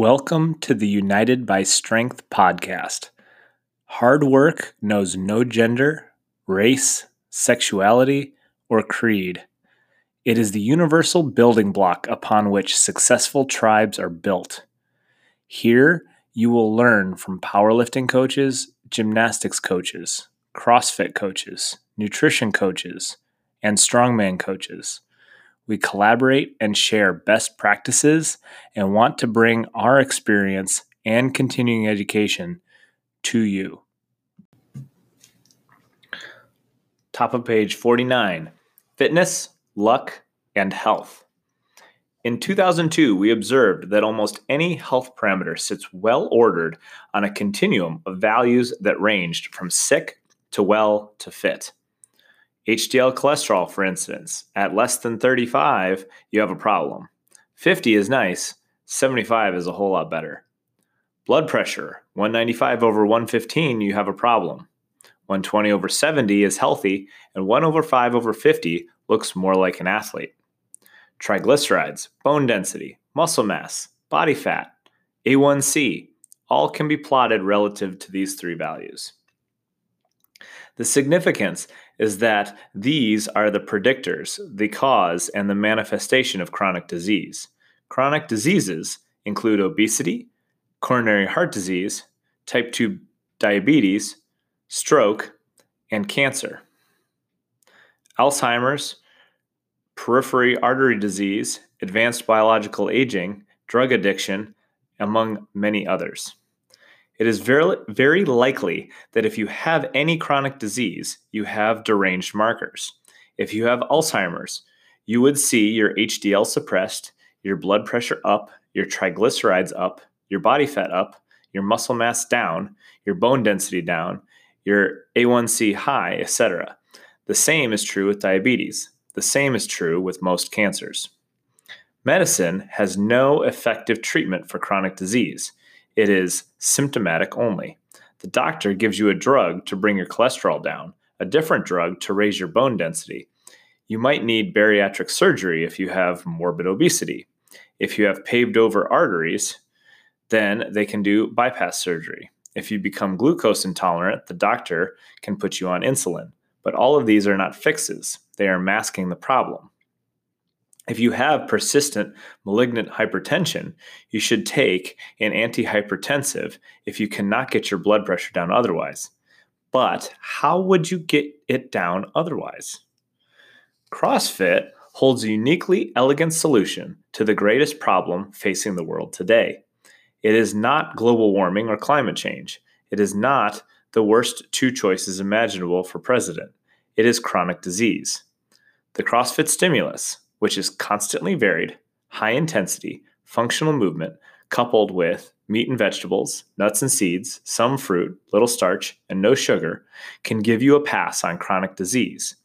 Welcome to the United by Strength podcast. Hard work knows no gender, race, sexuality, or creed. It is the universal building block upon which successful tribes are built. Here, you will learn from powerlifting coaches, gymnastics coaches, CrossFit coaches, nutrition coaches, and strongman coaches we collaborate and share best practices and want to bring our experience and continuing education to you. Top of page 49 Fitness, Luck, and Health. In 2002, we observed that almost any health parameter sits well ordered on a continuum of values that ranged from sick to well to fit. HDL cholesterol, for instance, at less than 35, you have a problem. 50 is nice, 75 is a whole lot better. Blood pressure, 195 over 115, you have a problem. 120 over 70 is healthy, and 1 over 5 over 50 looks more like an athlete. Triglycerides, bone density, muscle mass, body fat, A1C, all can be plotted relative to these three values. The significance is that these are the predictors, the cause, and the manifestation of chronic disease. Chronic diseases include obesity, coronary heart disease, type 2 diabetes, stroke, and cancer. Alzheimer's, periphery artery disease, advanced biological aging, drug addiction, among many others. It is very, very likely that if you have any chronic disease, you have deranged markers. If you have Alzheimer's, you would see your HDL suppressed, your blood pressure up, your triglycerides up, your body fat up, your muscle mass down, your bone density down, your A1C high, etc. The same is true with diabetes. The same is true with most cancers. Medicine has no effective treatment for chronic disease. It is symptomatic only. The doctor gives you a drug to bring your cholesterol down, a different drug to raise your bone density. You might need bariatric surgery if you have morbid obesity. If you have paved over arteries, then they can do bypass surgery. If you become glucose intolerant, the doctor can put you on insulin. But all of these are not fixes, they are masking the problem. If you have persistent malignant hypertension, you should take an antihypertensive if you cannot get your blood pressure down otherwise. But how would you get it down otherwise? CrossFit holds a uniquely elegant solution to the greatest problem facing the world today. It is not global warming or climate change. It is not the worst two choices imaginable for president. It is chronic disease. The CrossFit stimulus, which is constantly varied, high intensity, functional movement coupled with meat and vegetables, nuts and seeds, some fruit, little starch, and no sugar, can give you a pass on chronic disease.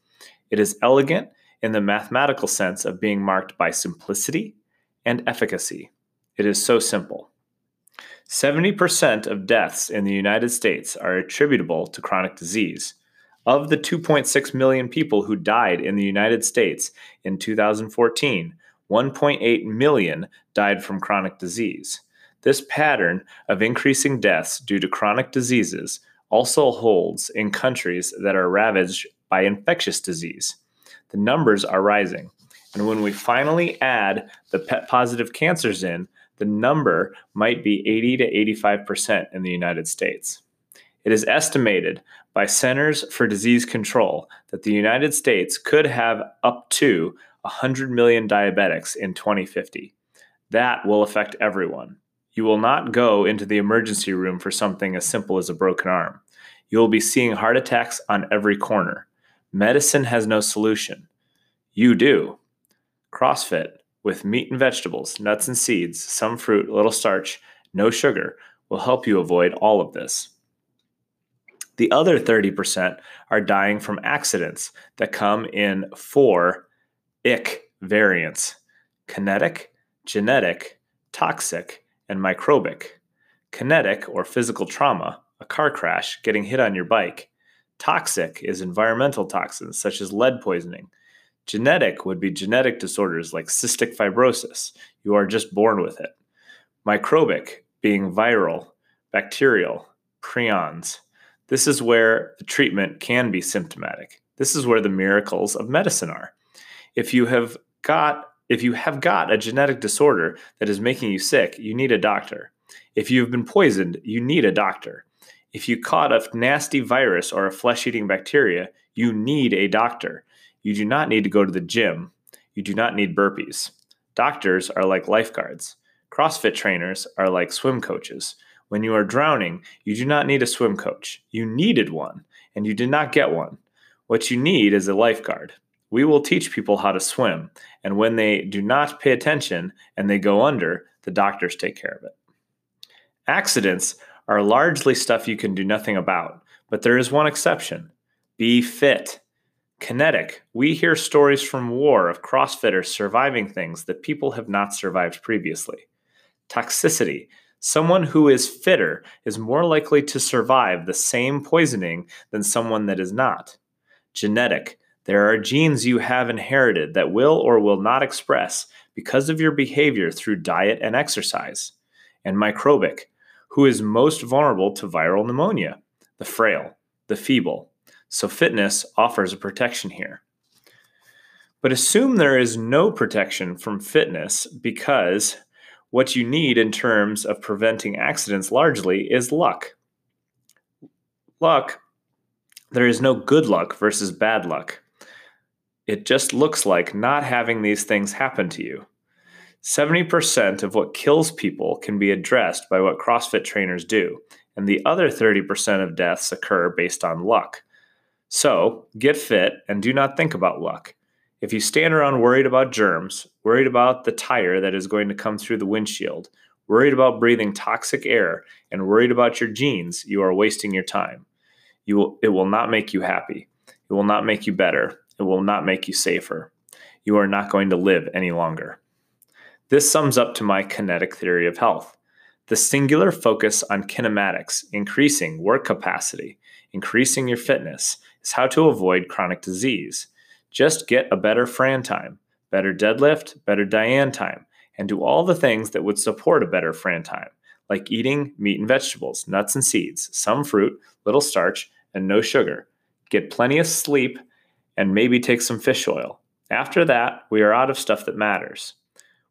It is elegant in the mathematical sense of being marked by simplicity and efficacy. It is so simple. 70% of deaths in the United States are attributable to chronic disease, of the 2.6 million people who died in the United States in 2014, 1.8 million died from chronic disease. This pattern of increasing deaths due to chronic diseases also holds in countries that are ravaged by infectious disease. The numbers are rising. And when we finally add the PET positive cancers in, the number might be 80 to 85% in the United States. It is estimated by Centers for Disease Control that the United States could have up to 100 million diabetics in 2050. That will affect everyone. You will not go into the emergency room for something as simple as a broken arm. You will be seeing heart attacks on every corner. Medicine has no solution. You do. CrossFit, with meat and vegetables, nuts and seeds, some fruit, little starch, no sugar, will help you avoid all of this. The other 30% are dying from accidents that come in four ick variants kinetic, genetic, toxic, and microbic. Kinetic, or physical trauma, a car crash, getting hit on your bike. Toxic is environmental toxins such as lead poisoning. Genetic would be genetic disorders like cystic fibrosis. You are just born with it. Microbic being viral, bacterial, prions. This is where the treatment can be symptomatic. This is where the miracles of medicine are. If you have got if you have got a genetic disorder that is making you sick, you need a doctor. If you've been poisoned, you need a doctor. If you caught a nasty virus or a flesh eating bacteria, you need a doctor. You do not need to go to the gym. You do not need burpees. Doctors are like lifeguards. CrossFit trainers are like swim coaches. When you are drowning, you do not need a swim coach. You needed one, and you did not get one. What you need is a lifeguard. We will teach people how to swim, and when they do not pay attention and they go under, the doctors take care of it. Accidents are largely stuff you can do nothing about, but there is one exception be fit. Kinetic. We hear stories from war of CrossFitters surviving things that people have not survived previously. Toxicity. Someone who is fitter is more likely to survive the same poisoning than someone that is not. Genetic. There are genes you have inherited that will or will not express because of your behavior through diet and exercise. And microbic. Who is most vulnerable to viral pneumonia? The frail, the feeble, so fitness offers a protection here. But assume there is no protection from fitness because what you need in terms of preventing accidents largely is luck. Luck, there is no good luck versus bad luck. It just looks like not having these things happen to you. 70% of what kills people can be addressed by what CrossFit trainers do, and the other 30% of deaths occur based on luck. So get fit and do not think about luck. If you stand around worried about germs, worried about the tire that is going to come through the windshield, worried about breathing toxic air, and worried about your genes, you are wasting your time. You will, it will not make you happy. It will not make you better. It will not make you safer. You are not going to live any longer. This sums up to my kinetic theory of health. The singular focus on kinematics, increasing work capacity, increasing your fitness, is how to avoid chronic disease. Just get a better Fran time, better deadlift, better Diane time, and do all the things that would support a better Fran time, like eating meat and vegetables, nuts and seeds, some fruit, little starch, and no sugar. Get plenty of sleep and maybe take some fish oil. After that, we are out of stuff that matters.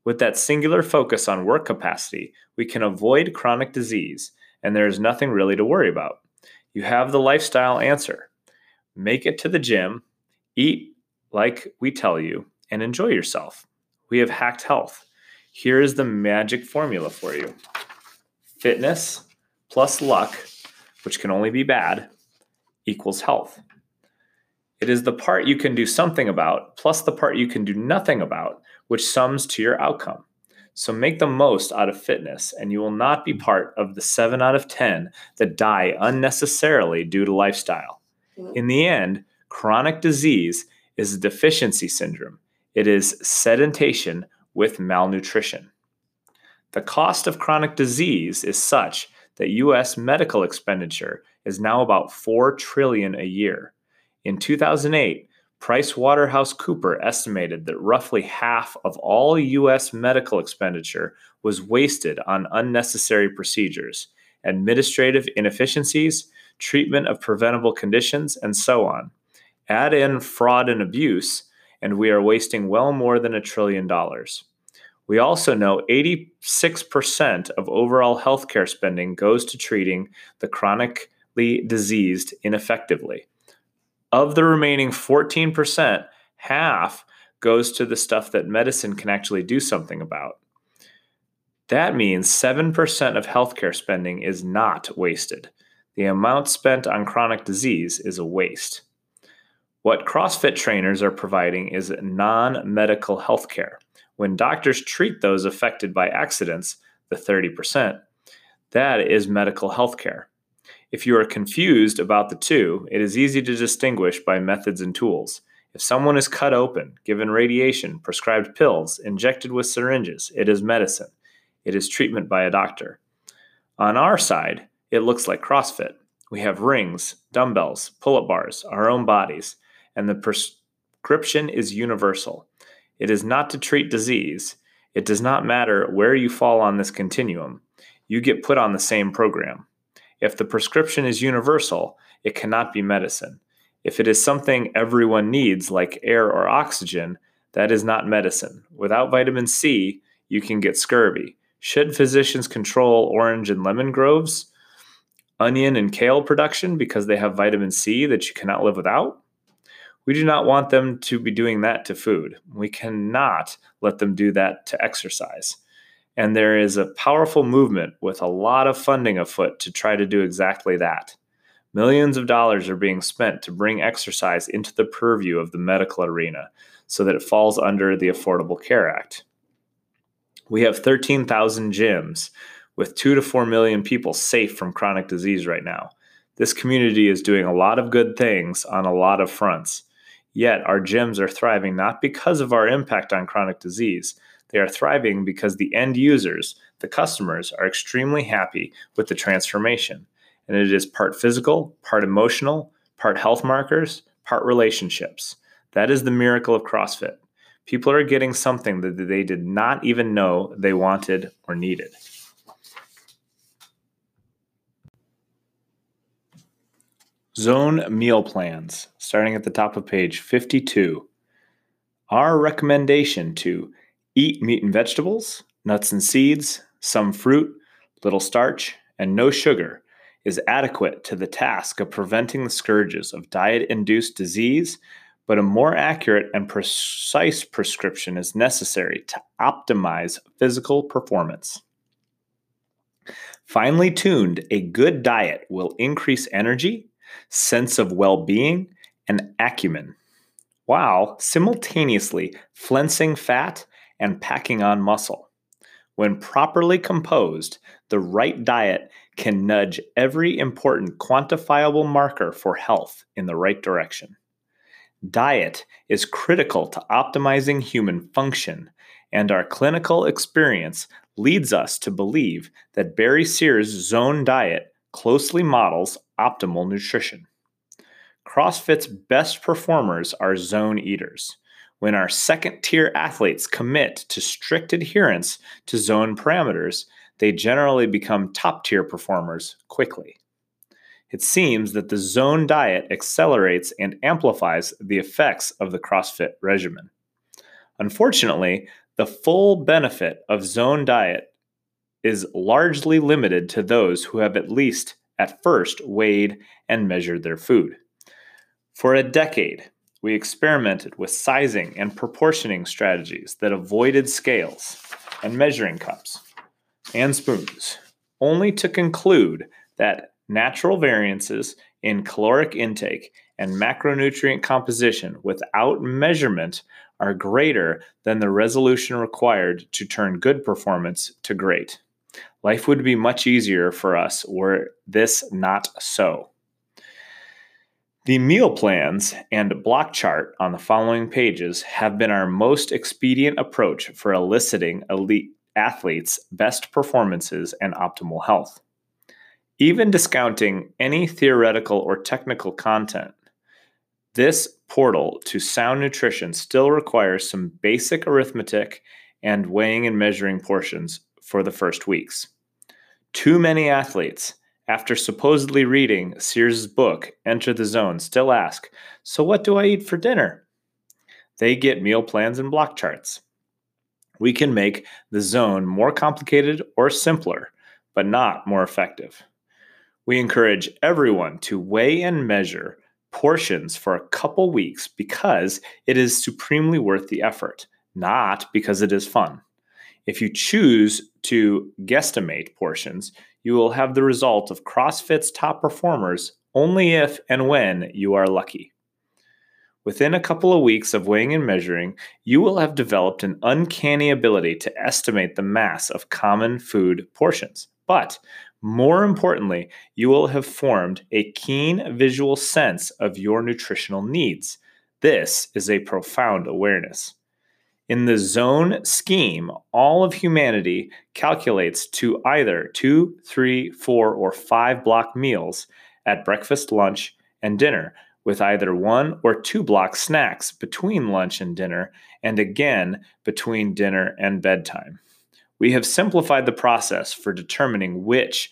With that singular focus on work capacity, we can avoid chronic disease, and there is nothing really to worry about. You have the lifestyle answer make it to the gym, eat like we tell you, and enjoy yourself. We have hacked health. Here is the magic formula for you fitness plus luck, which can only be bad, equals health. It is the part you can do something about plus the part you can do nothing about, which sums to your outcome. So make the most out of fitness, and you will not be part of the 7 out of 10 that die unnecessarily due to lifestyle. In the end, chronic disease is deficiency syndrome. It is sedentation with malnutrition. The cost of chronic disease is such that US medical expenditure is now about 4 trillion a year. In 2008, Price Waterhouse Cooper estimated that roughly half of all US medical expenditure was wasted on unnecessary procedures, administrative inefficiencies, treatment of preventable conditions, and so on. Add in fraud and abuse, and we are wasting well more than a trillion dollars. We also know 86% of overall healthcare spending goes to treating the chronically diseased ineffectively. Of the remaining 14%, half goes to the stuff that medicine can actually do something about. That means 7% of healthcare spending is not wasted. The amount spent on chronic disease is a waste. What CrossFit trainers are providing is non medical healthcare. When doctors treat those affected by accidents, the 30%, that is medical healthcare. If you are confused about the two, it is easy to distinguish by methods and tools. If someone is cut open, given radiation, prescribed pills, injected with syringes, it is medicine. It is treatment by a doctor. On our side, it looks like CrossFit. We have rings, dumbbells, pull up bars, our own bodies, and the prescription is universal. It is not to treat disease, It does not matter where you fall on this continuum, you get put on the same program. If the prescription is universal, it cannot be medicine. If it is something everyone needs, like air or oxygen, that is not medicine. Without vitamin C, you can get scurvy. Should physicians control orange and lemon groves, onion and kale production because they have vitamin C that you cannot live without? We do not want them to be doing that to food. We cannot let them do that to exercise. And there is a powerful movement with a lot of funding afoot to try to do exactly that. Millions of dollars are being spent to bring exercise into the purview of the medical arena so that it falls under the Affordable Care Act. We have 13,000 gyms with 2 to 4 million people safe from chronic disease right now. This community is doing a lot of good things on a lot of fronts. Yet our gyms are thriving not because of our impact on chronic disease. They are thriving because the end users, the customers, are extremely happy with the transformation. And it is part physical, part emotional, part health markers, part relationships. That is the miracle of CrossFit. People are getting something that they did not even know they wanted or needed. Zone meal plans, starting at the top of page 52. Our recommendation to eat meat and vegetables, nuts and seeds, some fruit, little starch, and no sugar is adequate to the task of preventing the scourges of diet induced disease, but a more accurate and precise prescription is necessary to optimize physical performance. Finely tuned, a good diet will increase energy sense of well being, and acumen, while simultaneously flensing fat and packing on muscle. When properly composed, the right diet can nudge every important quantifiable marker for health in the right direction. Diet is critical to optimizing human function, and our clinical experience leads us to believe that Barry Sears' zone diet closely models optimal nutrition. CrossFit's best performers are zone eaters. When our second tier athletes commit to strict adherence to zone parameters, they generally become top tier performers quickly. It seems that the zone diet accelerates and amplifies the effects of the CrossFit regimen. Unfortunately, the full benefit of zone diet is largely limited to those who have at least at first weighed and measured their food. For a decade, we experimented with sizing and proportioning strategies that avoided scales and measuring cups and spoons, only to conclude that natural variances in caloric intake and macronutrient composition without measurement are greater than the resolution required to turn good performance to great. Life would be much easier for us were this not so. The meal plans and block chart on the following pages have been our most expedient approach for eliciting elite athletes' best performances and optimal health. Even discounting any theoretical or technical content, this portal to sound nutrition still requires some basic arithmetic and weighing and measuring portions for the first weeks. Too many athletes, after supposedly reading Sears' book, Enter the Zone, still ask, So what do I eat for dinner? They get meal plans and block charts. We can make the zone more complicated or simpler, but not more effective. We encourage everyone to weigh and measure portions for a couple weeks because it is supremely worth the effort, not because it is fun. If you choose to guesstimate portions, you will have the result of CrossFit's top performers only if and when you are lucky. Within a couple of weeks of weighing and measuring, you will have developed an uncanny ability to estimate the mass of common food portions. But more importantly, you will have formed a keen visual sense of your nutritional needs. This is a profound awareness. In the zone scheme, all of humanity calculates to either two, three, four, or five block meals at breakfast, lunch, and dinner with either one or two block snacks between lunch and dinner, and again between dinner and bedtime. We have simplified the process for determining which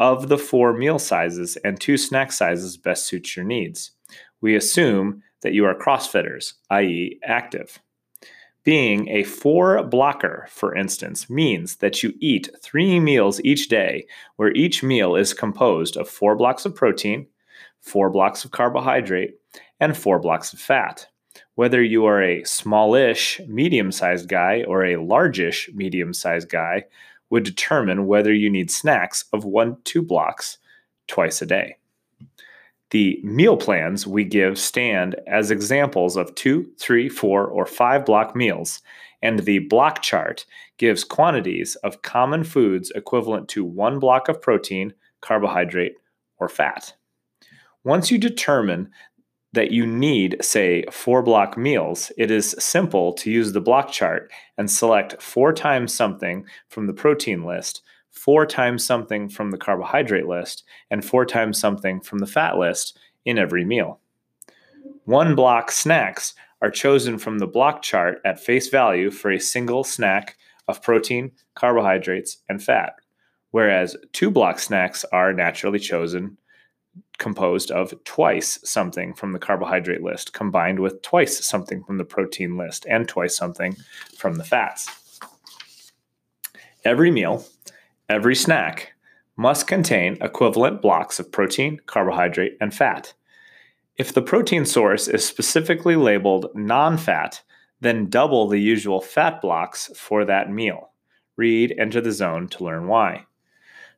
of the four meal sizes and two snack sizes best suits your needs. We assume that you are CrossFitters, i.e., active. Being a four blocker, for instance, means that you eat three meals each day, where each meal is composed of four blocks of protein, four blocks of carbohydrate, and four blocks of fat. Whether you are a smallish, medium sized guy or a largish, medium sized guy would determine whether you need snacks of one, two blocks twice a day. The meal plans we give stand as examples of two, three, four, or five block meals, and the block chart gives quantities of common foods equivalent to one block of protein, carbohydrate, or fat. Once you determine that you need, say, four block meals, it is simple to use the block chart and select four times something from the protein list four times something from the carbohydrate list and four times something from the fat list in every meal. One block snacks are chosen from the block chart at face value for a single snack of protein, carbohydrates, and fat, whereas two block snacks are naturally chosen composed of twice something from the carbohydrate list combined with twice something from the protein list and twice something from the fats. Every meal Every snack must contain equivalent blocks of protein, carbohydrate, and fat. If the protein source is specifically labeled non fat, then double the usual fat blocks for that meal. Read Enter the Zone to learn why.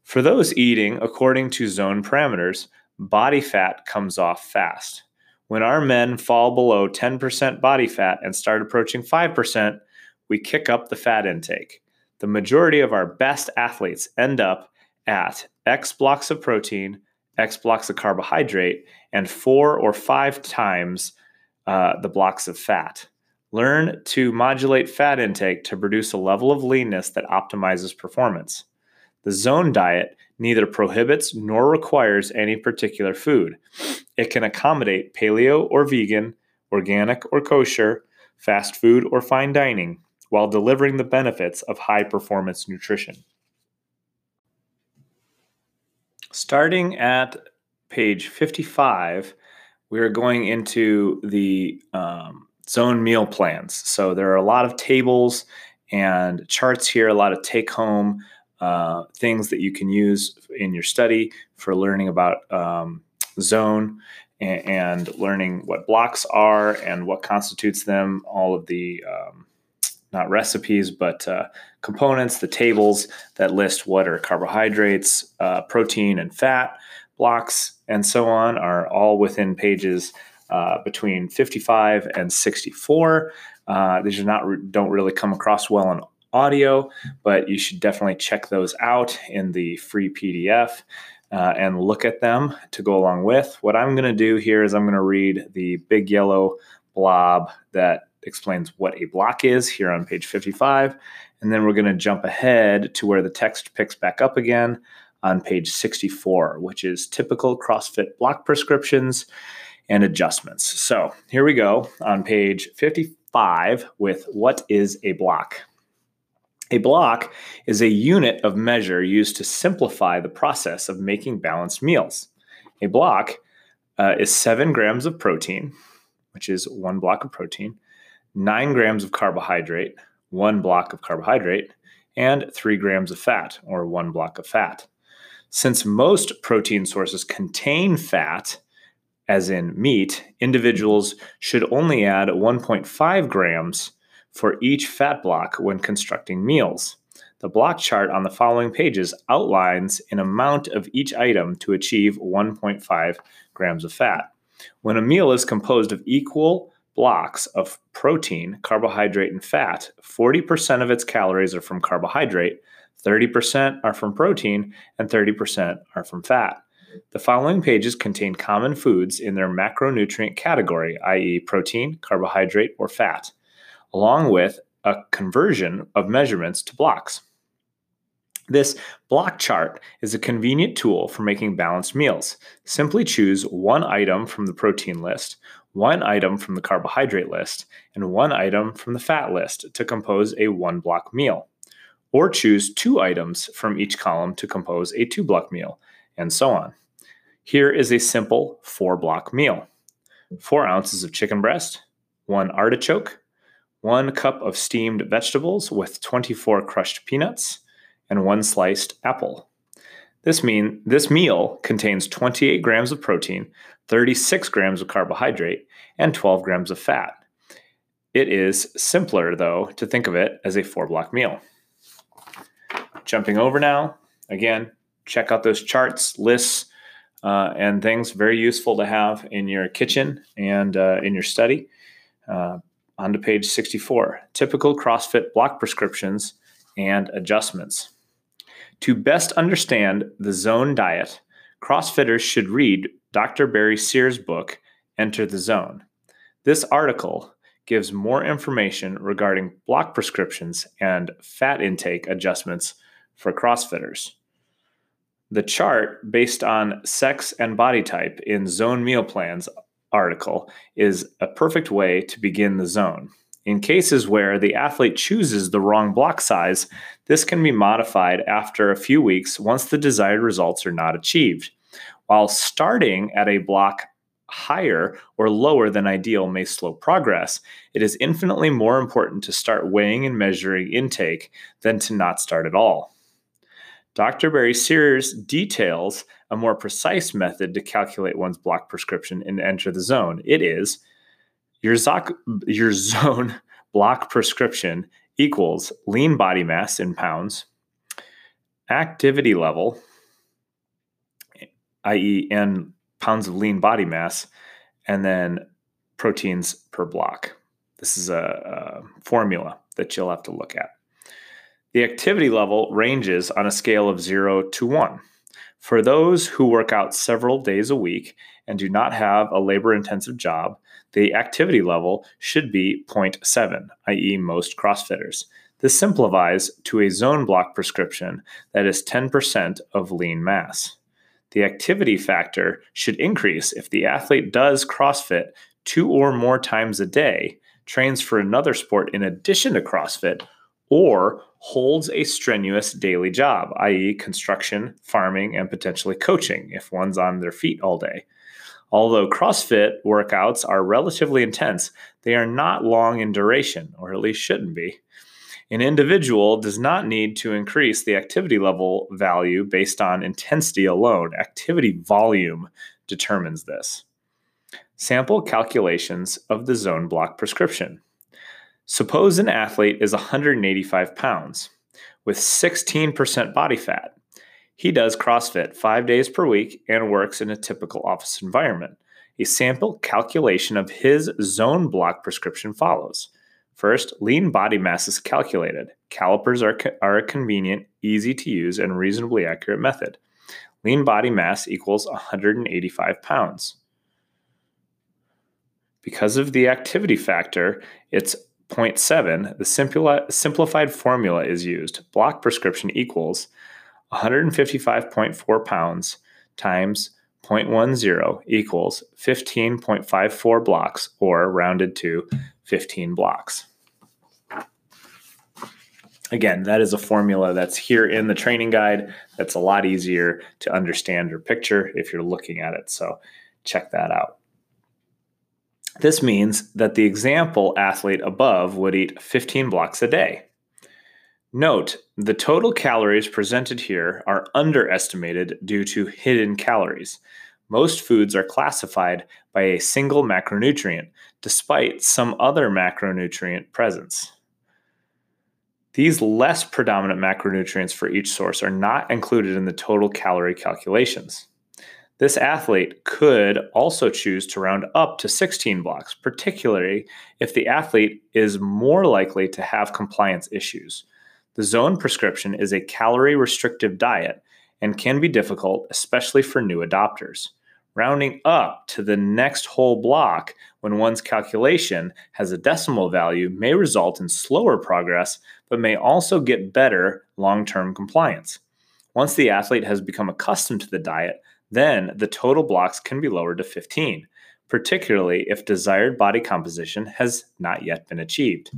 For those eating according to zone parameters, body fat comes off fast. When our men fall below 10% body fat and start approaching 5%, we kick up the fat intake the majority of our best athletes end up at X blocks of protein, X blocks of carbohydrate, and four or five times uh, the blocks of fat. Learn to modulate fat intake to produce a level of leanness that optimizes performance. The zone diet neither prohibits nor requires any particular food. It can accommodate paleo or vegan, organic or kosher, fast food or fine dining while delivering the benefits of high performance nutrition. Starting at page 55, we're going into the um, zone meal plans. So there are a lot of tables and charts here, a lot of take home uh, things that you can use in your study for learning about um, zone and, learning what blocks are and what constitutes them, all of the um, not recipes, but uh, components, the tables that list what are carbohydrates, uh, protein, and fat blocks, and so on, are all within pages uh, between 55 and 64. Uh, these are not don't really come across well in audio, but you should definitely check those out in the free PDF. Uh, and look at them to go along with. What I'm going to do here is I'm going to read the big yellow blob that explains what a block is here on page 55. And then we're going to jump ahead to where the text picks back up again on page 64, which is typical CrossFit block prescriptions and adjustments. So here we go on page 55 with what is a block? A block is a unit of measure used to simplify the process of making balanced meals. A block uh, is seven grams of protein, which is one block of protein, nine grams of carbohydrate, one block of carbohydrate, and three grams of fat, or one block of fat. Since most protein sources contain fat, as in meat, individuals should only add 1.5 grams for each fat block when constructing meals. The block chart on the following pages outlines an amount of each item to achieve 1.5 grams of fat. When a meal is composed of equal blocks of protein, carbohydrate, and fat, 40% of its calories are from carbohydrate, 30% are from protein, and 30% are from fat. The following pages contain common foods in their macronutrient category, i.e., protein, carbohydrate, or fat, along with a conversion of measurements to blocks. This block chart is a convenient tool for making balanced meals. Simply choose one item from the protein list, one item from the carbohydrate list, and one item from the fat list to compose a one block meal. Or choose two items from each column to compose a two block meal, and so on. Here is a simple four block meal four ounces of chicken breast, one artichoke, one cup of steamed vegetables with 24 crushed peanuts, and one sliced apple. This mean this meal contains 28 grams of protein, 36 grams of carbohydrate, and 12 grams of fat. It is simpler, though, to think of it as a four block meal. Jumping over now, again, check out those charts, lists, uh, and things. Very useful to have in your kitchen and uh, in your study. Uh, on to page 64 typical CrossFit block prescriptions and adjustments. To best understand the zone diet, CrossFitters should read Dr. Barry Sears' book, Enter the Zone. This article gives more information regarding block prescriptions and fat intake adjustments for CrossFitters. The chart based on sex and body type in Zone Meal Plans article is a perfect way to begin the zone. In cases where the athlete chooses the wrong block size, this can be modified after a few weeks once the desired results are not achieved. While starting at a block higher or lower than ideal may slow progress, it is infinitely more important to start weighing and measuring intake than to not start at all. Dr. Barry Sears details a more precise method to calculate one's block prescription and enter the zone. It is your, zoc- your zone block prescription equals lean body mass in pounds, activity level, i.e., in pounds of lean body mass, and then proteins per block. This is a, a formula that you'll have to look at. The activity level ranges on a scale of 0 to 1. For those who work out several days a week and do not have a labor intensive job, the activity level should be 0.7, i.e., most CrossFitters. This simplifies to a zone block prescription that is 10% of lean mass. The activity factor should increase if the athlete does CrossFit two or more times a day, trains for another sport in addition to CrossFit, or holds a strenuous daily job, i.e., construction, farming, and potentially coaching if one's on their feet all day. Although CrossFit workouts are relatively intense, they are not long in duration, or at least shouldn't be. An individual does not need to increase the activity level value based on intensity alone. Activity volume determines this. Sample calculations of the zone block prescription. Suppose an athlete is 185 pounds with 16% body fat. He does CrossFit five days per week and works in a typical office environment. A sample calculation of his zone block prescription follows. First, lean body mass is calculated. Calipers are, co- are a convenient, easy to use, and reasonably accurate method. Lean body mass equals 185 pounds. Because of the activity factor, it's 0.7, the simpli- simplified formula is used. Block prescription equals 155.4 pounds times 0.10 equals 15.54 blocks, or rounded to 15 blocks. Again, that is a formula that's here in the training guide. That's a lot easier to understand or picture if you're looking at it. So check that out. This means that the example athlete above would eat 15 blocks a day. Note, the total calories presented here are underestimated due to hidden calories. Most foods are classified by a single macronutrient, despite some other macronutrient presence. These less predominant macronutrients for each source are not included in the total calorie calculations. This athlete could also choose to round up to 16 blocks, particularly if the athlete is more likely to have compliance issues. The zone prescription is a calorie restrictive diet and can be difficult, especially for new adopters. Rounding up to the next whole block when one's calculation has a decimal value may result in slower progress, but may also get better long term compliance. Once the athlete has become accustomed to the diet, then the total blocks can be lowered to 15, particularly if desired body composition has not yet been achieved.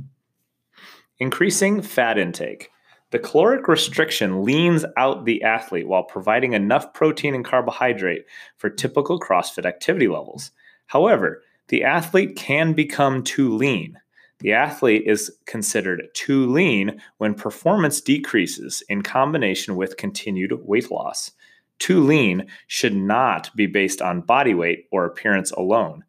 Increasing fat intake. The caloric restriction leans out the athlete while providing enough protein and carbohydrate for typical CrossFit activity levels. However, the athlete can become too lean. The athlete is considered too lean when performance decreases in combination with continued weight loss. Too lean should not be based on body weight or appearance alone.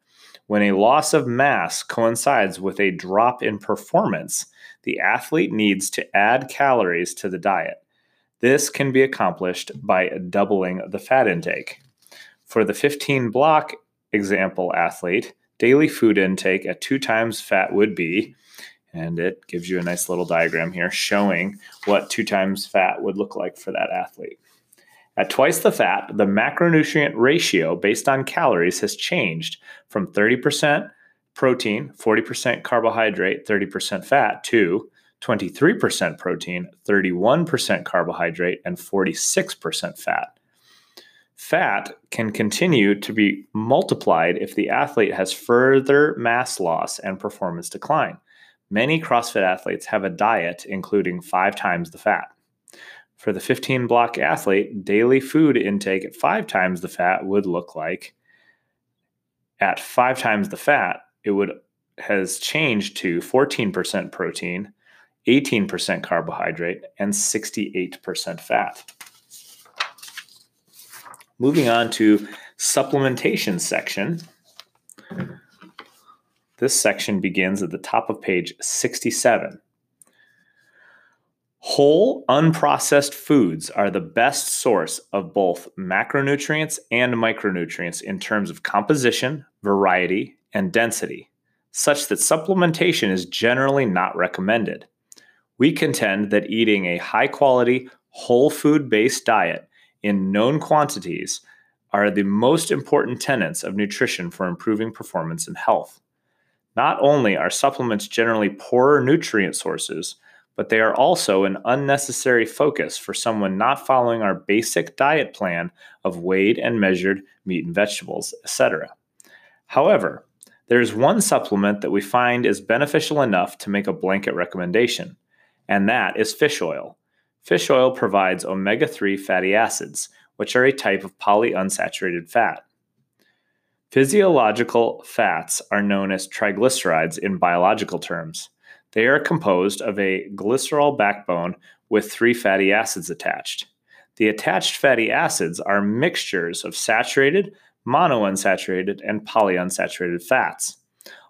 When a loss of mass coincides with a drop in performance, the athlete needs to add calories to the diet. This can be accomplished by doubling the fat intake. For the 15 block example athlete, daily food intake at two times fat would be, and it gives you a nice little diagram here showing what two times fat would look like for that athlete. At twice the fat, the macronutrient ratio based on calories has changed from 30% protein, 40% carbohydrate, 30% fat to 23% protein, 31% carbohydrate, and 46% fat. Fat can continue to be multiplied if the athlete has further mass loss and performance decline. Many CrossFit athletes have a diet including five times the fat. For the 15 block athlete, daily food intake at five times the fat would look like at five times the fat, it would has changed to 14% protein, 18% carbohydrate, and 68% fat. Moving on to supplementation section. This section begins at the top of page 67. Whole, unprocessed foods are the best source of both macronutrients and micronutrients in terms of composition, variety, and density, such that supplementation is generally not recommended. We contend that eating a high quality, whole food based diet in known quantities are the most important tenets of nutrition for improving performance and health. Not only are supplements generally poorer nutrient sources, but they are also an unnecessary focus for someone not following our basic diet plan of weighed and measured meat and vegetables, etc. However, there is one supplement that we find is beneficial enough to make a blanket recommendation, and that is fish oil. Fish oil provides omega 3 fatty acids, which are a type of polyunsaturated fat. Physiological fats are known as triglycerides in biological terms. They are composed of a glycerol backbone with three fatty acids attached. The attached fatty acids are mixtures of saturated, monounsaturated, and polyunsaturated fats.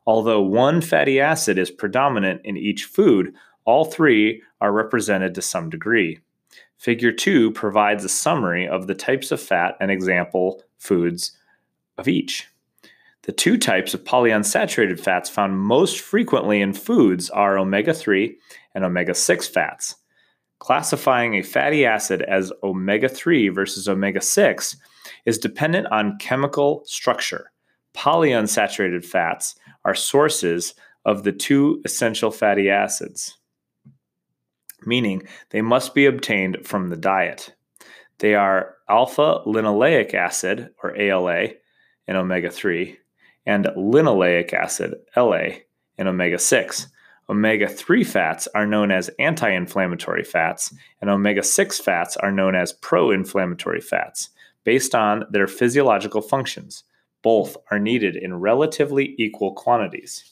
Although one fatty acid is predominant in each food, all three are represented to some degree. Figure 2 provides a summary of the types of fat and example foods of each. The two types of polyunsaturated fats found most frequently in foods are omega 3 and omega 6 fats. Classifying a fatty acid as omega 3 versus omega 6 is dependent on chemical structure. Polyunsaturated fats are sources of the two essential fatty acids, meaning they must be obtained from the diet. They are alpha linolenic acid, or ALA, and omega 3, and linoleic acid, LA, and omega 6. Omega 3 fats are known as anti inflammatory fats, and omega 6 fats are known as pro inflammatory fats, based on their physiological functions. Both are needed in relatively equal quantities.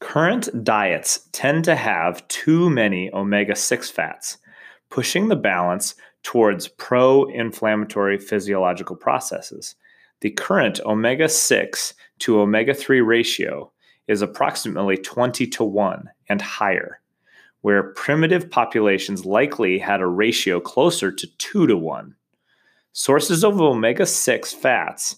Current diets tend to have too many omega 6 fats, pushing the balance towards pro inflammatory physiological processes. The current omega 6 to omega 3 ratio is approximately 20 to 1 and higher, where primitive populations likely had a ratio closer to 2 to 1. Sources of omega 6 fats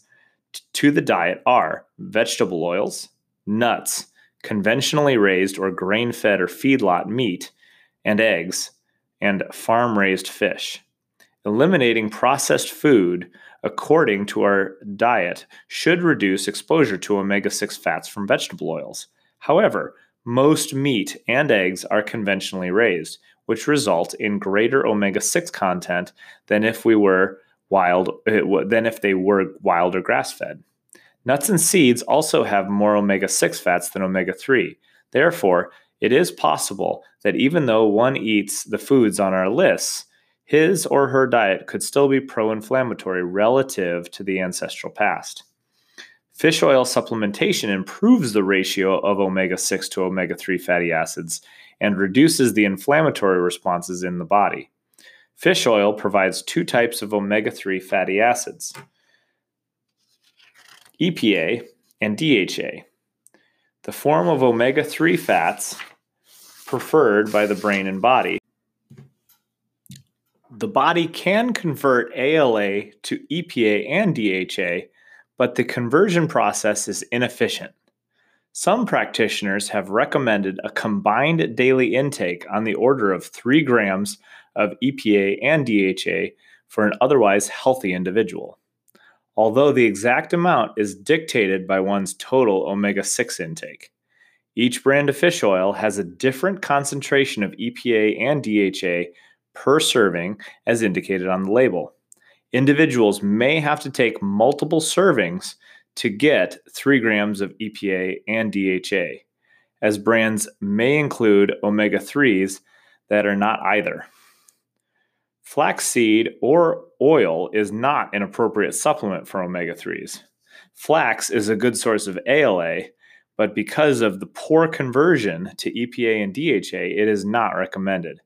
to the diet are vegetable oils, nuts, conventionally raised or grain fed or feedlot meat, and eggs, and farm raised fish. Eliminating processed food according to our diet should reduce exposure to omega 6 fats from vegetable oils. However, most meat and eggs are conventionally raised, which result in greater omega 6 content than if we were wild eh, than if they were wild or grass fed. Nuts and seeds also have more omega 6 fats than omega 3. Therefore, it is possible that even though one eats the foods on our lists, his or her diet could still be pro inflammatory relative to the ancestral past. Fish oil supplementation improves the ratio of omega 6 to omega 3 fatty acids and reduces the inflammatory responses in the body. Fish oil provides two types of omega 3 fatty acids EPA and DHA. The form of omega 3 fats preferred by the brain and body the body can convert ALA to EPA and DHA, but the conversion process is inefficient. Some practitioners have recommended a combined daily intake on the order of 3 grams of EPA and DHA for an otherwise healthy individual, although the exact amount is dictated by one's total omega 6 intake. Each brand of fish oil has a different concentration of EPA and DHA per serving as indicated on the label. Individuals may have to take multiple servings to get 3 grams of EPA and DHA, as brands may include omega 3s that are not either. Flaxseed or oil is not an appropriate supplement for omega 3s. Flax is a good source of ALA, but because of the poor conversion to EPA and DHA, it is not recommended.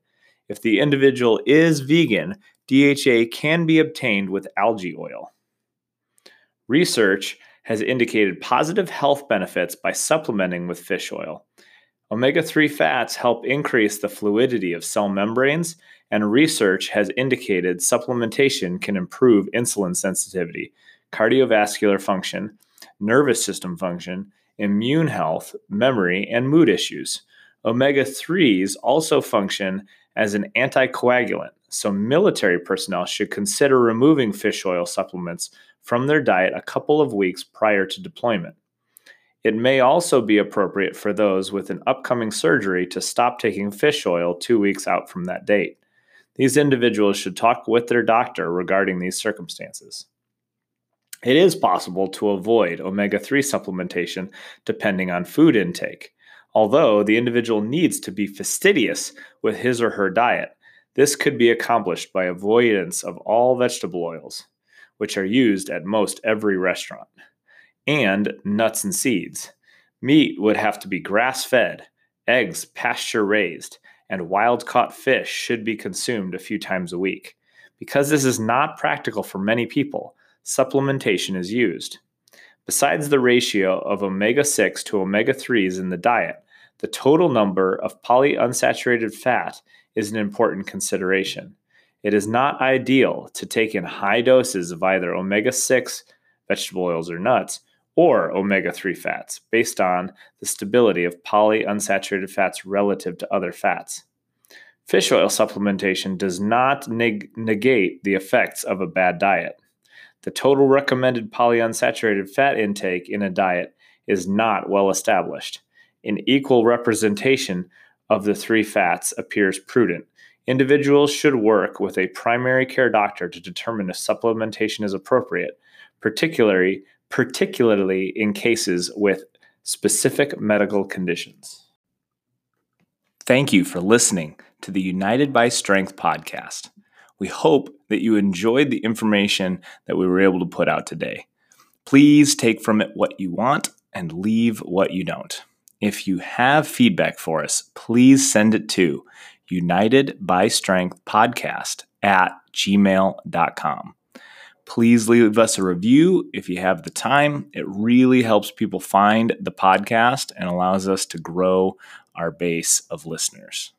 If the individual is vegan, DHA can be obtained with algae oil. Research has indicated positive health benefits by supplementing with fish oil. Omega 3 fats help increase the fluidity of cell membranes, and research has indicated supplementation can improve insulin sensitivity, cardiovascular function, nervous system function, immune health, memory, and mood issues. Omega 3s also function as an anticoagulant, so military personnel should consider removing fish oil supplements from their diet a couple of weeks prior to deployment. It may also be appropriate for those with an upcoming surgery to stop taking fish oil two weeks out from that date. These individuals should talk with their doctor regarding these circumstances. It is possible to avoid omega 3 supplementation depending on food intake. Although the individual needs to be fastidious with his or her diet, this could be accomplished by avoidance of all vegetable oils, which are used at most every restaurant, and nuts and seeds. Meat would have to be grass fed, eggs pasture raised, and wild caught fish should be consumed a few times a week. Because this is not practical for many people, supplementation is used. Besides the ratio of omega 6 to omega 3s in the diet, the total number of polyunsaturated fat is an important consideration. It is not ideal to take in high doses of either omega 6, vegetable oils, or nuts, or omega 3 fats based on the stability of polyunsaturated fats relative to other fats. Fish oil supplementation does not neg- negate the effects of a bad diet. The total recommended polyunsaturated fat intake in a diet is not well established. An equal representation of the three fats appears prudent. Individuals should work with a primary care doctor to determine if supplementation is appropriate, particularly particularly in cases with specific medical conditions. Thank you for listening to the United by Strength podcast. We hope that you enjoyed the information that we were able to put out today. Please take from it what you want and leave what you don't. If you have feedback for us, please send it to United by Strength podcast at gmail.com. Please leave us a review if you have the time. It really helps people find the podcast and allows us to grow our base of listeners.